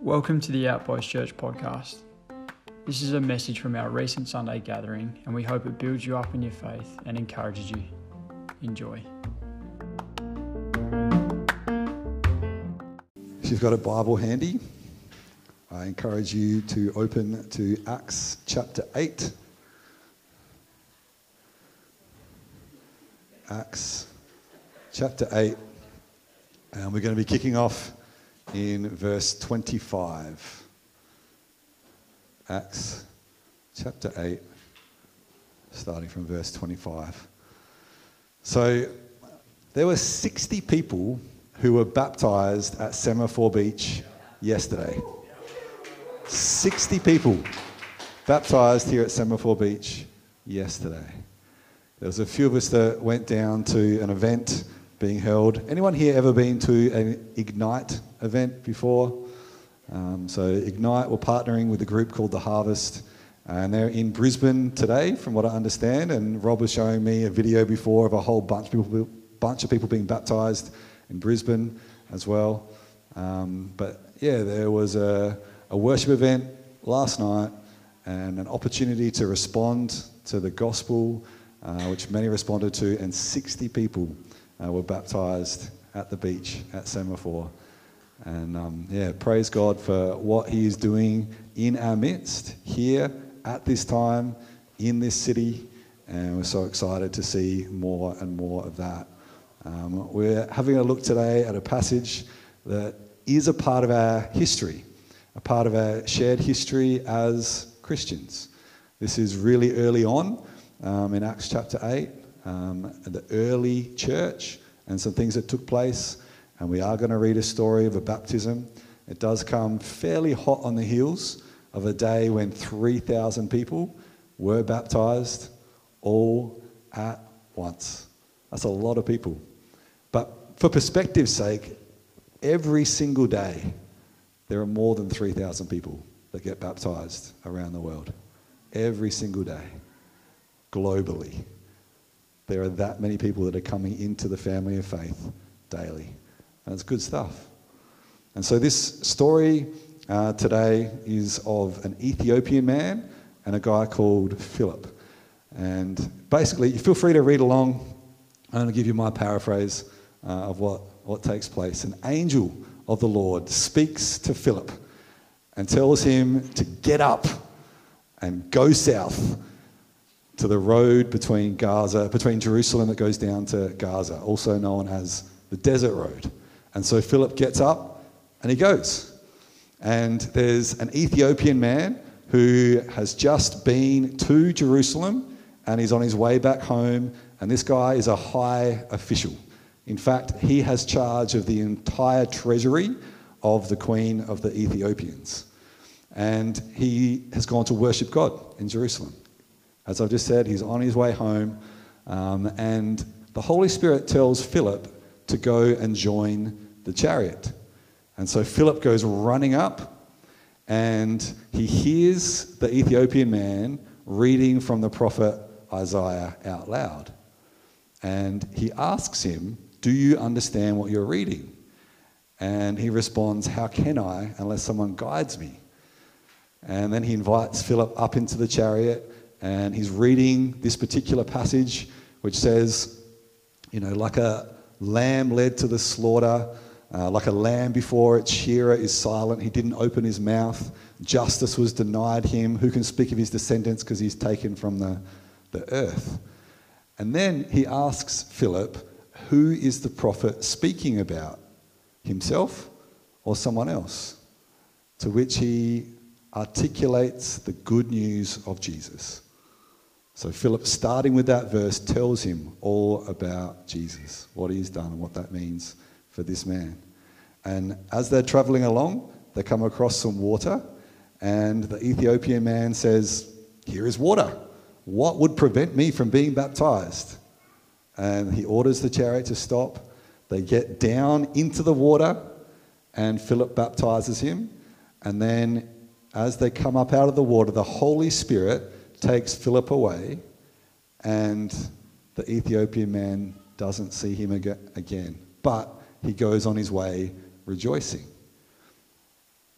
Welcome to the Outboys Church podcast. This is a message from our recent Sunday gathering, and we hope it builds you up in your faith and encourages you. Enjoy. If you've got a Bible handy, I encourage you to open to Acts chapter 8. Acts chapter 8. And we're going to be kicking off in verse 25. Acts chapter 8, starting from verse 25. So there were 60 people who were baptized at Semaphore Beach yesterday. 60 people baptized here at Semaphore Beach yesterday. There was a few of us that went down to an event being held. Anyone here ever been to an Ignite event before? Um, so Ignite we're partnering with a group called The Harvest, and they're in Brisbane today, from what I understand. And Rob was showing me a video before of a whole bunch of people, bunch of people being baptized in Brisbane as well. Um, but yeah, there was a, a worship event last night and an opportunity to respond to the gospel, uh, which many responded to, and 60 people uh, were baptized at the beach at Semaphore. And um, yeah, praise God for what He is doing in our midst here at this time in this city. And we're so excited to see more and more of that. Um, we're having a look today at a passage that is a part of our history, a part of our shared history as Christians. This is really early on um, in Acts chapter 8, um, the early church and some things that took place. And we are going to read a story of a baptism. It does come fairly hot on the heels of a day when 3,000 people were baptized all at once. That's a lot of people. But for perspective's sake, every single day there are more than 3,000 people that get baptized around the world. Every single day, globally. There are that many people that are coming into the family of faith daily. And it's good stuff. And so this story uh, today is of an Ethiopian man and a guy called Philip. And basically, you feel free to read along. I'm going to give you my paraphrase uh, of what, what takes place. An angel of the Lord speaks to Philip and tells him to get up and go south to the road between Gaza, between Jerusalem that goes down to Gaza, also known as the desert road. And so Philip gets up and he goes. And there's an Ethiopian man who has just been to Jerusalem and he's on his way back home. And this guy is a high official. In fact, he has charge of the entire treasury of the queen of the Ethiopians. And he has gone to worship God in Jerusalem. As I've just said, he's on his way home, um, and the Holy Spirit tells Philip to go and join the chariot. And so Philip goes running up, and he hears the Ethiopian man reading from the prophet Isaiah out loud. And he asks him, Do you understand what you're reading? And he responds, How can I unless someone guides me? And then he invites Philip up into the chariot and he's reading this particular passage, which says, you know, like a lamb led to the slaughter, uh, like a lamb before its shearer is silent. He didn't open his mouth. Justice was denied him. Who can speak of his descendants because he's taken from the, the earth? And then he asks Philip, who is the prophet speaking about? Himself or someone else? To which he articulates the good news of Jesus. So Philip, starting with that verse, tells him all about Jesus, what he's done, and what that means for this man. And as they're traveling along, they come across some water, and the Ethiopian man says, Here is water. What would prevent me from being baptized? And he orders the chariot to stop. They get down into the water, and Philip baptizes him. And then, as they come up out of the water, the Holy Spirit takes Philip away, and the Ethiopian man doesn't see him ag- again, but he goes on his way rejoicing.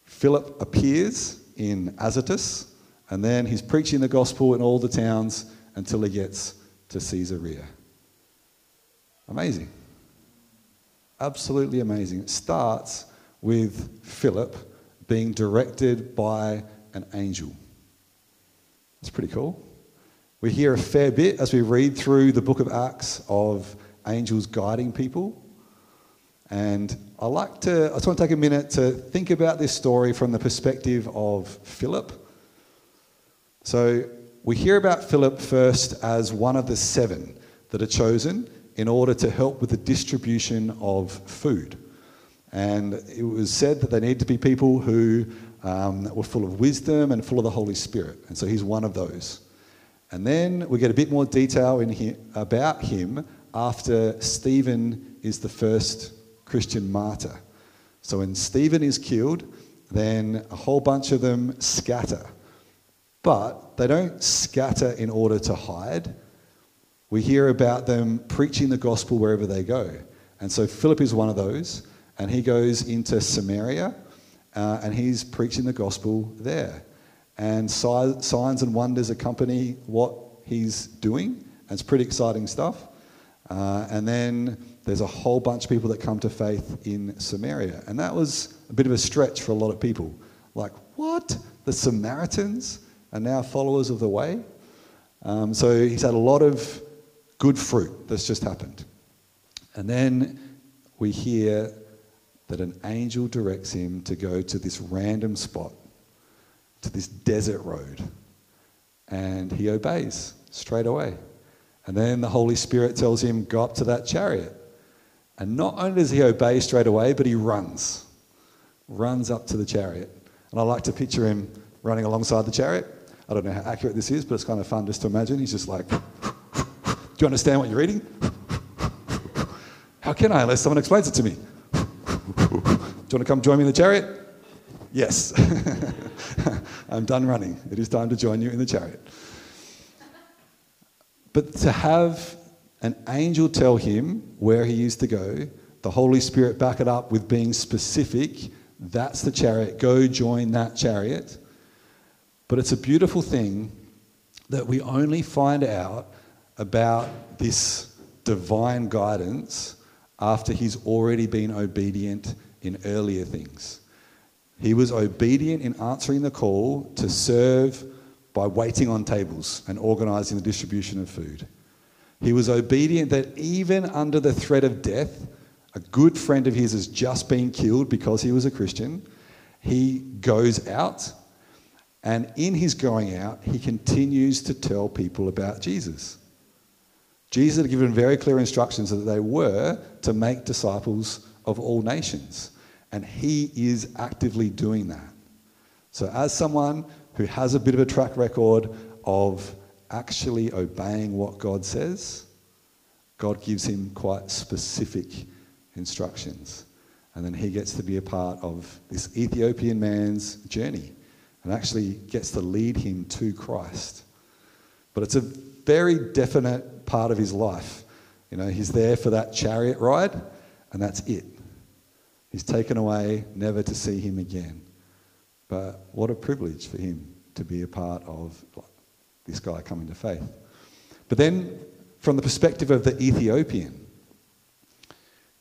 Philip appears in Azotus, and then he's preaching the gospel in all the towns until he gets to Caesarea. Amazing. Absolutely amazing. It starts with Philip being directed by an angel. It's pretty cool. We hear a fair bit as we read through the book of Acts of angels guiding people. And I like to, I just want to take a minute to think about this story from the perspective of Philip. So we hear about Philip first as one of the seven that are chosen in order to help with the distribution of food. And it was said that they need to be people who um, were full of wisdom and full of the Holy Spirit. And so he's one of those. And then we get a bit more detail in here about him after Stephen is the first Christian martyr. So when Stephen is killed, then a whole bunch of them scatter. But they don't scatter in order to hide. We hear about them preaching the gospel wherever they go. And so Philip is one of those, and he goes into Samaria uh, and he's preaching the gospel there. And si- signs and wonders accompany what he's doing, it's pretty exciting stuff. Uh, and then there's a whole bunch of people that come to faith in Samaria. And that was a bit of a stretch for a lot of people. Like, what? The Samaritans are now followers of the way? Um, so he's had a lot of good fruit that's just happened. And then we hear that an angel directs him to go to this random spot, to this desert road. And he obeys straight away. And then the Holy Spirit tells him, Go up to that chariot. And not only does he obey straight away, but he runs, runs up to the chariot. And I like to picture him running alongside the chariot. I don't know how accurate this is, but it's kind of fun just to imagine. He's just like, Do you understand what you're reading? How can I unless someone explains it to me? Do you want to come join me in the chariot? Yes. I'm done running. It is time to join you in the chariot. But to have an angel tell him where he is to go, the Holy Spirit back it up with being specific, that's the chariot, go join that chariot. But it's a beautiful thing that we only find out about this divine guidance after he's already been obedient in earlier things. He was obedient in answering the call to serve by waiting on tables and organizing the distribution of food. He was obedient that even under the threat of death, a good friend of his has just been killed because he was a Christian. He goes out, and in his going out, he continues to tell people about Jesus. Jesus had given very clear instructions that they were to make disciples of all nations. And he is actively doing that. So, as someone who has a bit of a track record of actually obeying what God says, God gives him quite specific instructions. And then he gets to be a part of this Ethiopian man's journey and actually gets to lead him to Christ. But it's a very definite part of his life. You know, he's there for that chariot ride, and that's it. He's taken away, never to see him again. But what a privilege for him to be a part of this guy coming to faith. But then, from the perspective of the Ethiopian,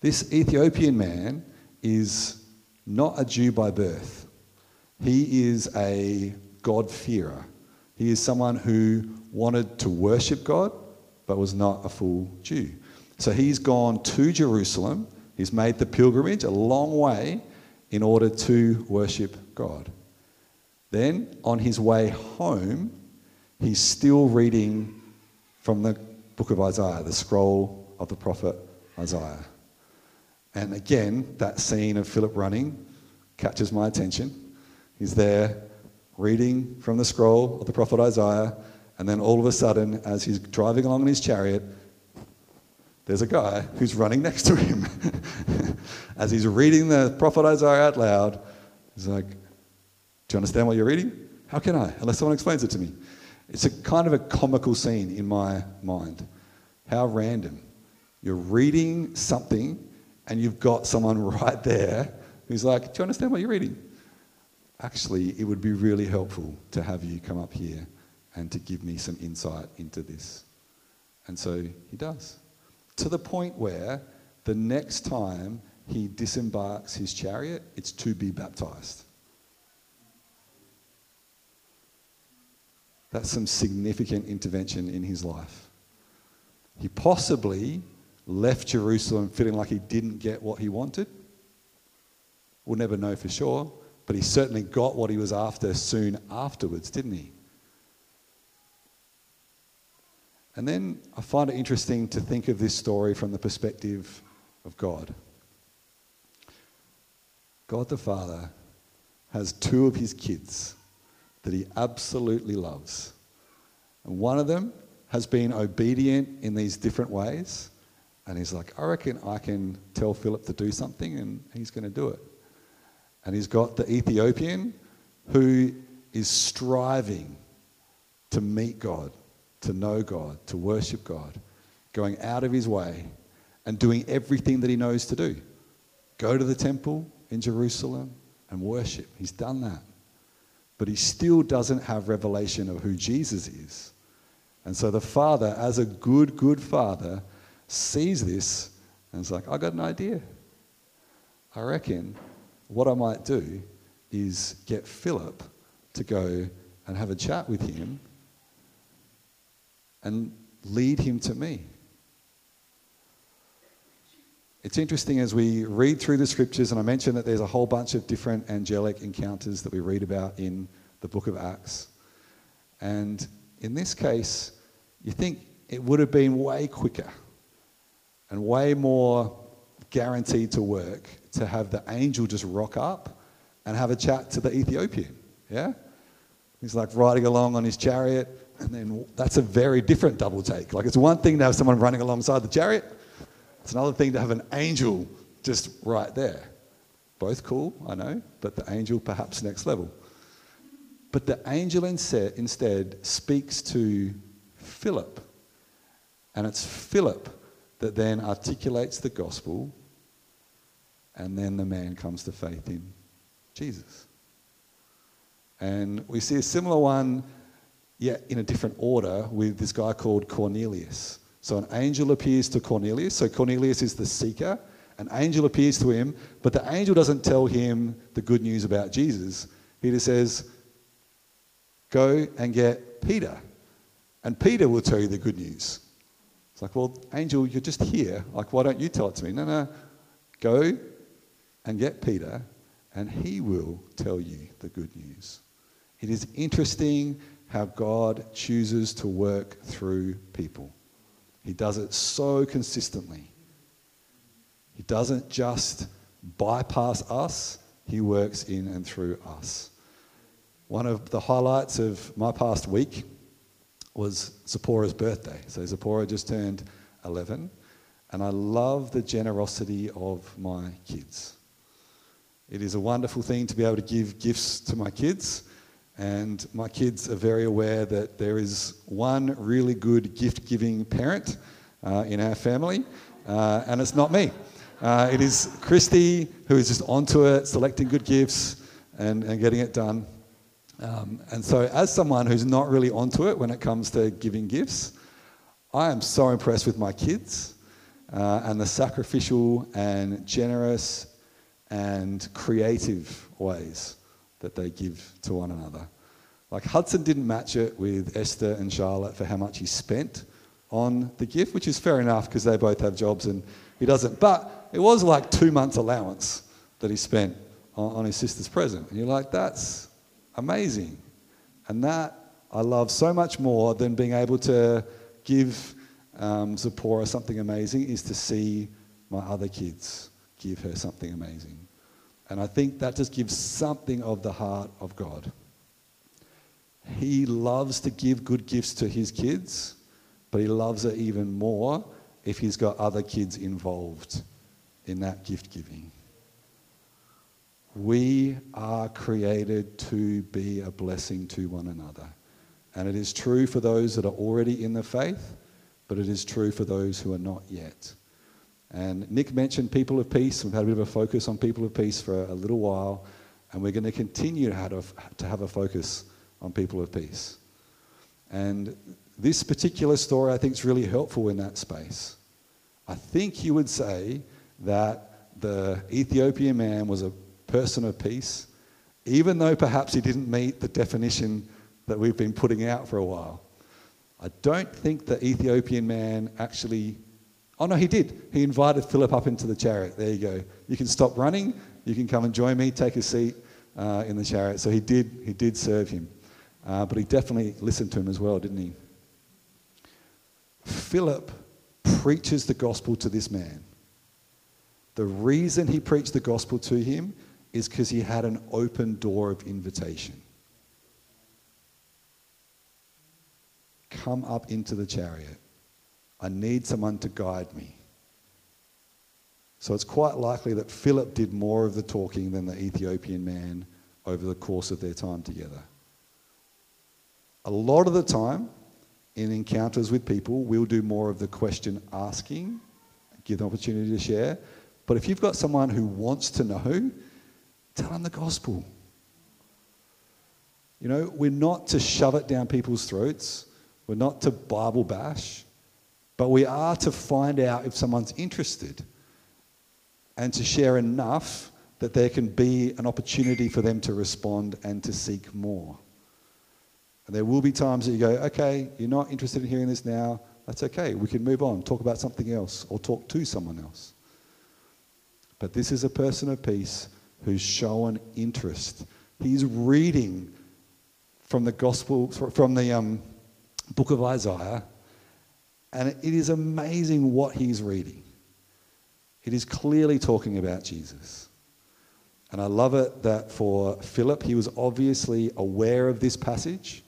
this Ethiopian man is not a Jew by birth. He is a God-fearer. He is someone who wanted to worship God, but was not a full Jew. So he's gone to Jerusalem. He's made the pilgrimage a long way in order to worship God. Then, on his way home, he's still reading from the book of Isaiah, the scroll of the prophet Isaiah. And again, that scene of Philip running catches my attention. He's there reading from the scroll of the prophet Isaiah, and then all of a sudden, as he's driving along in his chariot, there's a guy who's running next to him. as he's reading the prophet Isaiah out loud, he's like, Do you understand what you're reading? How can I? Unless someone explains it to me. It's a kind of a comical scene in my mind. How random You're reading something and you've got someone right there who's like, Do you understand what you're reading? Actually, it would be really helpful to have you come up here and to give me some insight into this. And so he does. To the point where the next time he disembarks his chariot, it's to be baptized. That's some significant intervention in his life. He possibly left Jerusalem feeling like he didn't get what he wanted. We'll never know for sure, but he certainly got what he was after soon afterwards, didn't he? And then I find it interesting to think of this story from the perspective of God. God the Father has two of his kids that he absolutely loves. And one of them has been obedient in these different ways. And he's like, I reckon I can tell Philip to do something, and he's going to do it. And he's got the Ethiopian who is striving to meet God, to know God, to worship God, going out of his way and doing everything that he knows to do. Go to the temple in Jerusalem and worship. He's done that but he still doesn't have revelation of who Jesus is. And so the father, as a good, good father, sees this and is like, I got an idea. I reckon what I might do is get Philip to go and have a chat with him and lead him to me. It's interesting as we read through the scriptures, and I mentioned that there's a whole bunch of different angelic encounters that we read about in the book of Acts. And in this case, you think it would have been way quicker and way more guaranteed to work to have the angel just rock up and have a chat to the Ethiopian. Yeah? He's like riding along on his chariot, and then that's a very different double take. Like, it's one thing to have someone running alongside the chariot, it's another thing to have an angel just right there. Both cool, I know, but the angel perhaps next level. But the angel instead speaks to Philip. And it's Philip that then articulates the gospel, and then the man comes to faith in Jesus. And we see a similar one, yet in a different order, with this guy called Cornelius. So an angel appears to Cornelius. So Cornelius is the seeker. An angel appears to him, but the angel doesn't tell him the good news about Jesus. He just says, Go and get Peter, and Peter will tell you the good news. It's like, Well, angel, you're just here. Like, why don't you tell it to me? No, no. Go and get Peter, and he will tell you the good news. It is interesting how God chooses to work through people. He does it so consistently. He doesn't just bypass us, He works in and through us. One of the highlights of my past week was Zipporah's birthday. So Zipporah just turned 11, and I love the generosity of my kids. It is a wonderful thing to be able to give gifts to my kids. And my kids are very aware that there is one really good gift giving parent uh, in our family, uh, and it's not me. Uh, it is Christy who is just onto it, selecting good gifts and, and getting it done. Um, and so, as someone who's not really onto it when it comes to giving gifts, I am so impressed with my kids uh, and the sacrificial and generous and creative ways that they give to one another. Like Hudson didn't match it with Esther and Charlotte for how much he spent on the gift, which is fair enough because they both have jobs and he doesn't. But it was like two months' allowance that he spent on, on his sister's present. And you're like, that's amazing. And that I love so much more than being able to give um, Zipporah something amazing is to see my other kids give her something amazing. And I think that just gives something of the heart of God. He loves to give good gifts to his kids, but he loves it even more if he's got other kids involved in that gift giving. We are created to be a blessing to one another. And it is true for those that are already in the faith, but it is true for those who are not yet. And Nick mentioned people of peace. We've had a bit of a focus on people of peace for a little while, and we're going to continue to have, a focus on people of peace. And this particular story, I think, is really helpful in that space. I think you would say that the Ethiopian man was a person of peace, even though perhaps he didn't meet the definition that we've been putting out for a while. I don't think the Ethiopian man actually. Oh, no, he did. He invited Philip up into the chariot. There you go. You can stop running. You can come and join me. Take a seat uh, in the chariot. So he did, he did serve him. Uh, but he definitely listened to him as well, didn't he? Philip preaches the gospel to this man. The reason he preached the gospel to him is because he had an open door of invitation. Come up into the chariot. I need someone to guide me. So it's quite likely that Philip did more of the talking than the Ethiopian man over the course of their time together. A lot of the time, in encounters with people, we'll do more of the question asking, give them opportunity to share. But if you've got someone who wants to know, tell them the gospel. You know, we're not to shove it down people's throats. We're not to Bible bash, but we are to find out if someone's interested and to share enough that there can be an opportunity for them to respond and to seek more. And there will be times that you go, okay, you're not interested in hearing this now. That's okay. We can move on, talk about something else, or talk to someone else. But this is a person of peace who's shown interest. He's reading from the gospel, from the um, book of Isaiah, and it is amazing what he's reading. It is clearly talking about Jesus. And I love it that for Philip, he was obviously aware of this passage.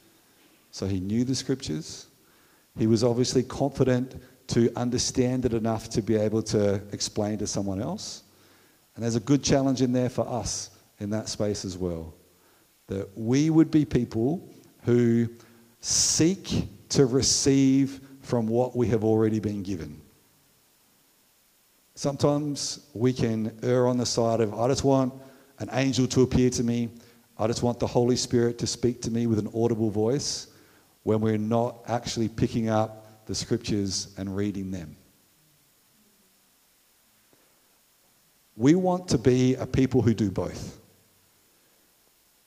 So he knew the scriptures. He was obviously confident to understand it enough to be able to explain to someone else. And there's a good challenge in there for us in that space as well. That we would be people who seek to receive from what we have already been given. Sometimes we can err on the side of, I just want an angel to appear to me. I just want the Holy Spirit to speak to me with an audible voice when we're not actually picking up the scriptures and reading them. We want to be a people who do both.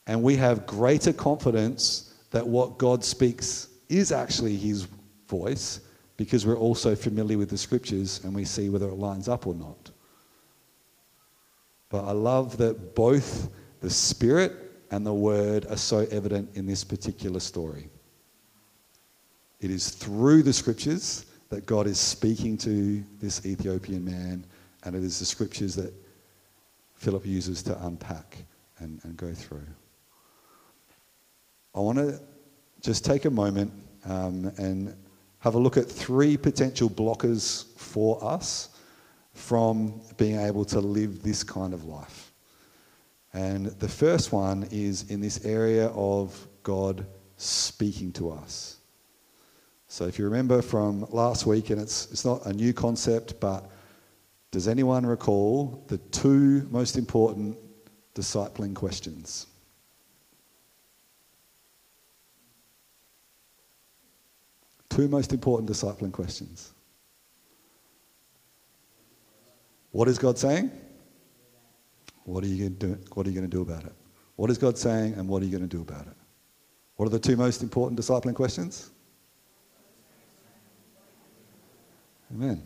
And we have greater confidence that what God speaks is actually His voice because we're also familiar with the scriptures and we see whether it lines up or not. But I love that both the Spirit and the Word are so evident in this particular story. It is through the scriptures that God is speaking to this Ethiopian man, and it is the scriptures that Philip uses to unpack and, and go through. I want to just take a moment um, and have a look at three potential blockers for us from being able to live this kind of life. And the first one is in this area of God speaking to us. So if you remember from last week, and it's, it's not a new concept, but does anyone recall the two most important discipling questions? Two most important discipling questions. What is God saying? What are you going to do, what are you going to do about it? What is God saying and what are you going to do about it? What are the two most important discipling questions? Amen.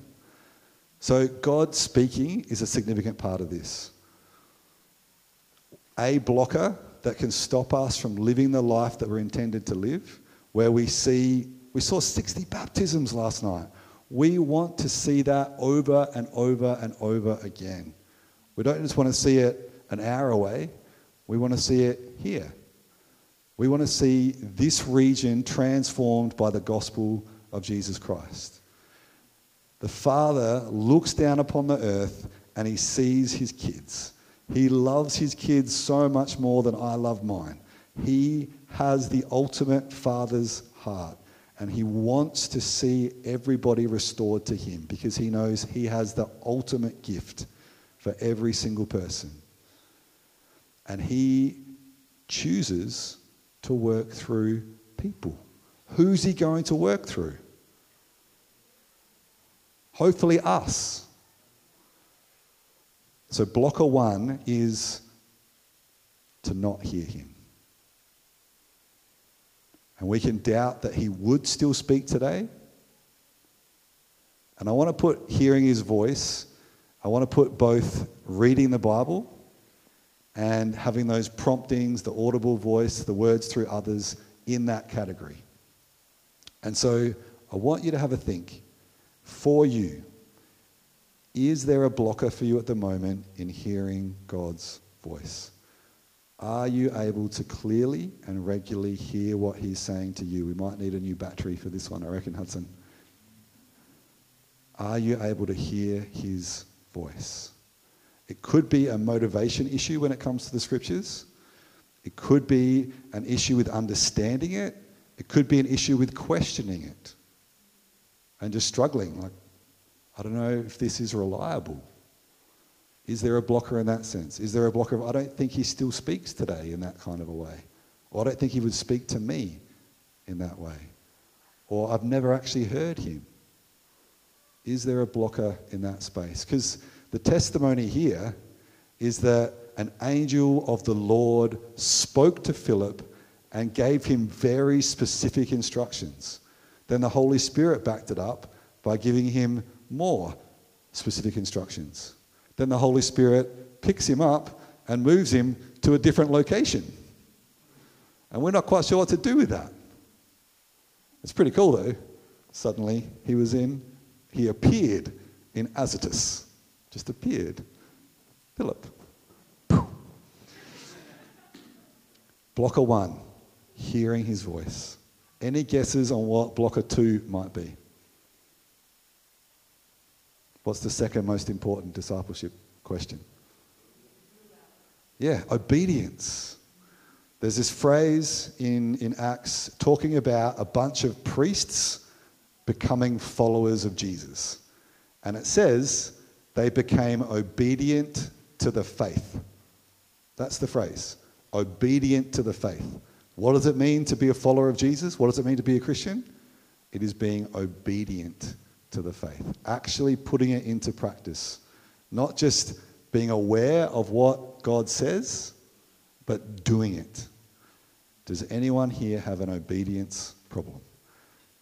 So, God speaking is a significant part of this. A blocker that can stop us from living the life that we're intended to live, where we see, we saw 60 baptisms last night. We want to see that over and over and over again. We don't just want to see it an hour away, we want to see it here. We want to see this region transformed by the gospel of Jesus Christ. The Father looks down upon the earth and he sees his kids. He loves his kids so much more than I love mine. He has the ultimate Father's heart. And he wants to see everybody restored to him because he knows he has the ultimate gift for every single person. And he chooses to work through people. Who's he going to work through? Hopefully, us. So, blocker one is to not hear him. And we can doubt that he would still speak today. And I want to put hearing his voice, I want to put both reading the Bible and having those promptings, the audible voice, the words through others in that category. And so I want you to have a think for you. Is there a blocker for you at the moment in hearing God's voice? Are you able to clearly and regularly hear what He's saying to you? We might need a new battery for this one, I reckon, Hudson. Are you able to hear His voice? It could be a motivation issue when it comes to the scriptures. It could be an issue with understanding it. It could be an issue with questioning it and just struggling. Like, I don't know if this is reliable. Is there a blocker in that sense? Is there a blocker of, I don't think he still speaks today in that kind of a way? Or I don't think he would speak to me in that way? Or I've never actually heard him. Is there a blocker in that space? Because the testimony here is that an angel of the Lord spoke to Philip and gave him very specific instructions. Then the Holy Spirit backed it up by giving him more specific instructions. Then the Holy Spirit picks him up and moves him to a different location. And we're not quite sure what to do with that. It's pretty cool though. Suddenly he was in, he appeared in Azotus just appeared. Philip. Blocker one, hearing his voice. Any guesses on what blocker two might be? What's the second most important discipleship question? Yeah, obedience. There's this phrase in, in Acts talking about a bunch of priests becoming followers of Jesus. And it says they became obedient to the faith. That's the phrase obedient to the faith. What does it mean to be a follower of Jesus? What does it mean to be a Christian? It is being obedient to the faith, actually putting it into practice, not just being aware of what God says, but doing it. Does anyone here have an obedience problem?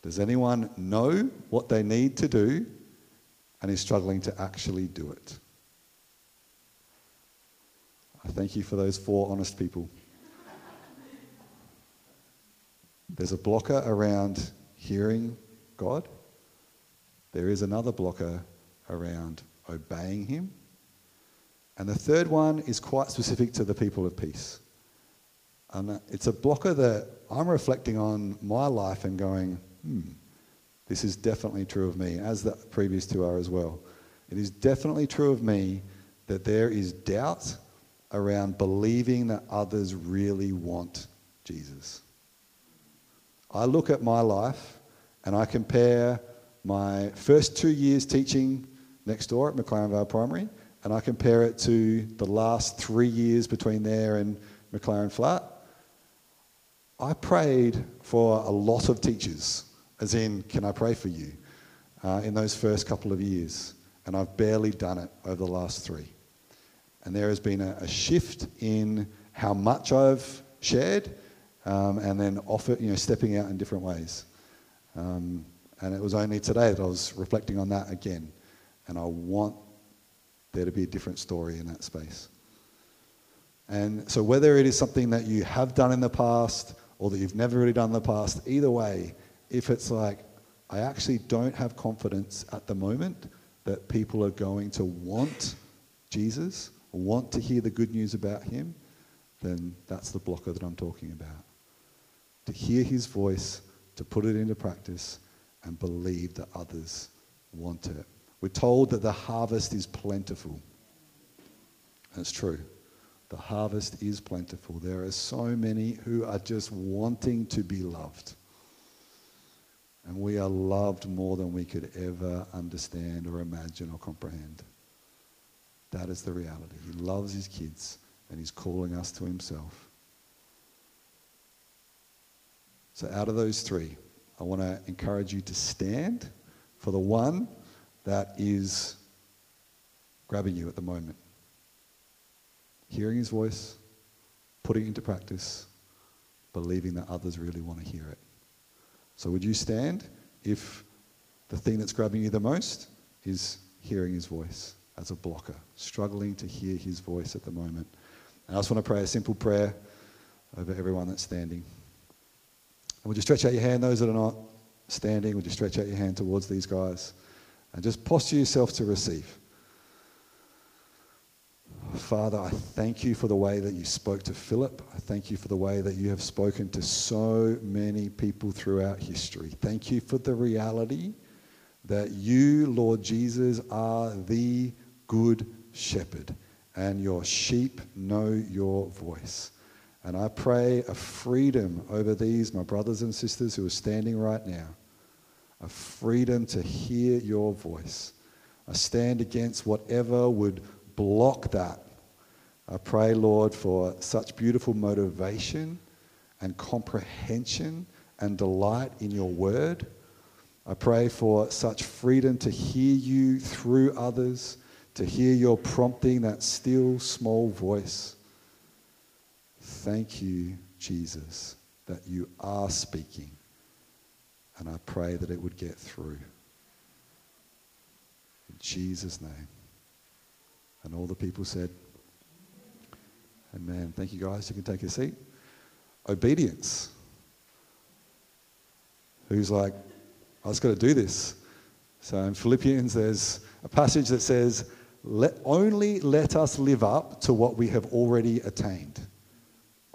Does anyone know what they need to do and is struggling to actually do it. I thank you for those four honest people. There's a blocker around hearing God. There is another blocker around obeying Him. And the third one is quite specific to the people of peace. And it's a blocker that I'm reflecting on my life and going, hmm, this is definitely true of me, as the previous two are as well. It is definitely true of me that there is doubt around believing that others really want Jesus. I look at my life and I compare my first two years teaching next door at McLaren Vale Primary and I compare it to the last three years between there and McLaren Flat. I prayed for a lot of teachers as in, can I pray for you, uh, in those first couple of years. And I've barely done it over the last three. And there has been a, a shift in how much I've shared um, and then offer, you know, stepping out in different ways. Um, and it was only today that I was reflecting on that again. And I want there to be a different story in that space. And so, whether it is something that you have done in the past or that you've never really done in the past, either way, if it's like, I actually don't have confidence at the moment that people are going to want Jesus, want to hear the good news about him, then that's the blocker that I'm talking about. To hear his voice, to put it into practice, and believe that others want it. We're told that the harvest is plentiful. That's true. The harvest is plentiful. There are so many who are just wanting to be loved. And we are loved more than we could ever understand or imagine or comprehend. That is the reality. He loves his kids and he's calling us to himself. So, out of those three, I want to encourage you to stand for the one that is grabbing you at the moment. Hearing his voice, putting it into practice, believing that others really want to hear it. So, would you stand if the thing that's grabbing you the most is hearing his voice as a blocker, struggling to hear his voice at the moment? And I just want to pray a simple prayer over everyone that's standing. And would you stretch out your hand, those that are not standing, would you stretch out your hand towards these guys? And just posture yourself to receive. Father, I thank you for the way that you spoke to Philip. I thank you for the way that you have spoken to so many people throughout history. Thank you for the reality that you, Lord Jesus, are the good shepherd and your sheep know your voice. And I pray a freedom over these, my brothers and sisters who are standing right now, a freedom to hear your voice. I stand against whatever would block that. I pray, Lord, for such beautiful motivation and comprehension and delight in your word. I pray for such freedom to hear you through others, to hear your prompting, that still small voice. Thank you, Jesus, that you are speaking. And I pray that it would get through. In Jesus' name. And all the people said, Amen. Thank you, guys. You can take a seat. Obedience. Who's like, I just got to do this. So in Philippians, there's a passage that says, let, only let us live up to what we have already attained.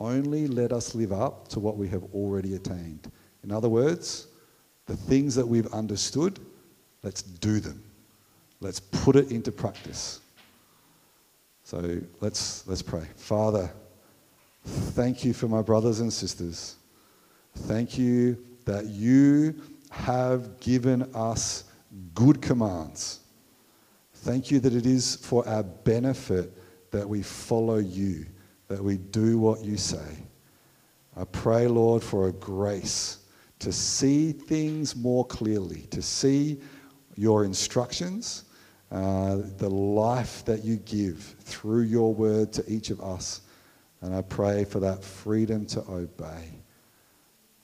Only let us live up to what we have already attained. In other words, the things that we've understood, let's do them. Let's put it into practice. So let's, let's pray. Father, thank you for my brothers and sisters. Thank you that you have given us good commands. Thank you that it is for our benefit that we follow you, that we do what you say. I pray, Lord, for a grace to see things more clearly, to see your instructions uh, the life that you give through your word to each of us. And I pray for that freedom to obey.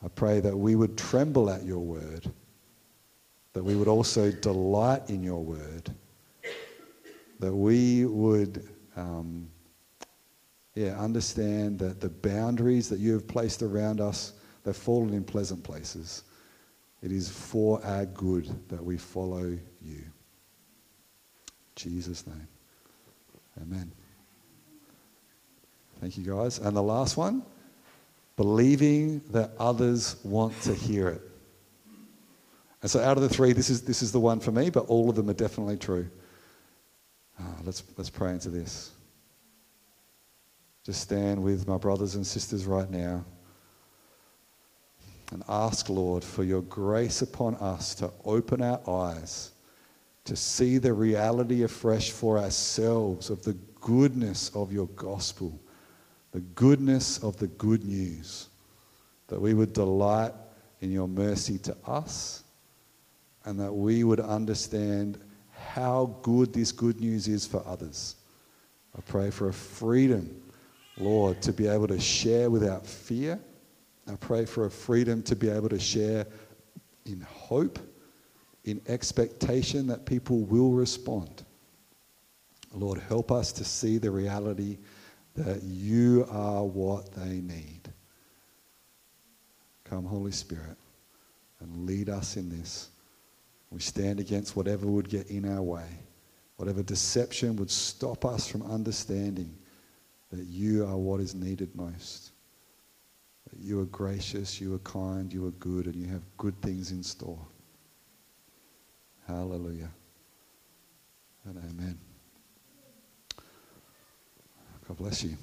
I pray that we would tremble at your word, that we would also delight in your word, that we would um, yeah, understand that the boundaries that you have placed around us, they've fallen in pleasant places. It is for our good that we follow you. Jesus' name. Amen. Thank you, guys. And the last one believing that others want to hear it. And so, out of the three, this is, this is the one for me, but all of them are definitely true. Oh, let's, let's pray into this. Just stand with my brothers and sisters right now and ask, Lord, for your grace upon us to open our eyes to see the reality afresh for ourselves of the goodness of your gospel, the goodness of the good news, that we would delight in your mercy to us, and that we would understand how good this good news is for others. I pray for a freedom, Lord, to be able to share without fear. I pray for a freedom to be able to share in hope in expectation that people will respond. Lord, help us to see the reality that you are what they need. Come, Holy Spirit, and lead us in this. We stand against whatever would get in our way, whatever deception would stop us from understanding that you are what is needed most. That you are gracious, you are kind, you are good, and you have good things in store. Hallelujah. And amen. God bless you.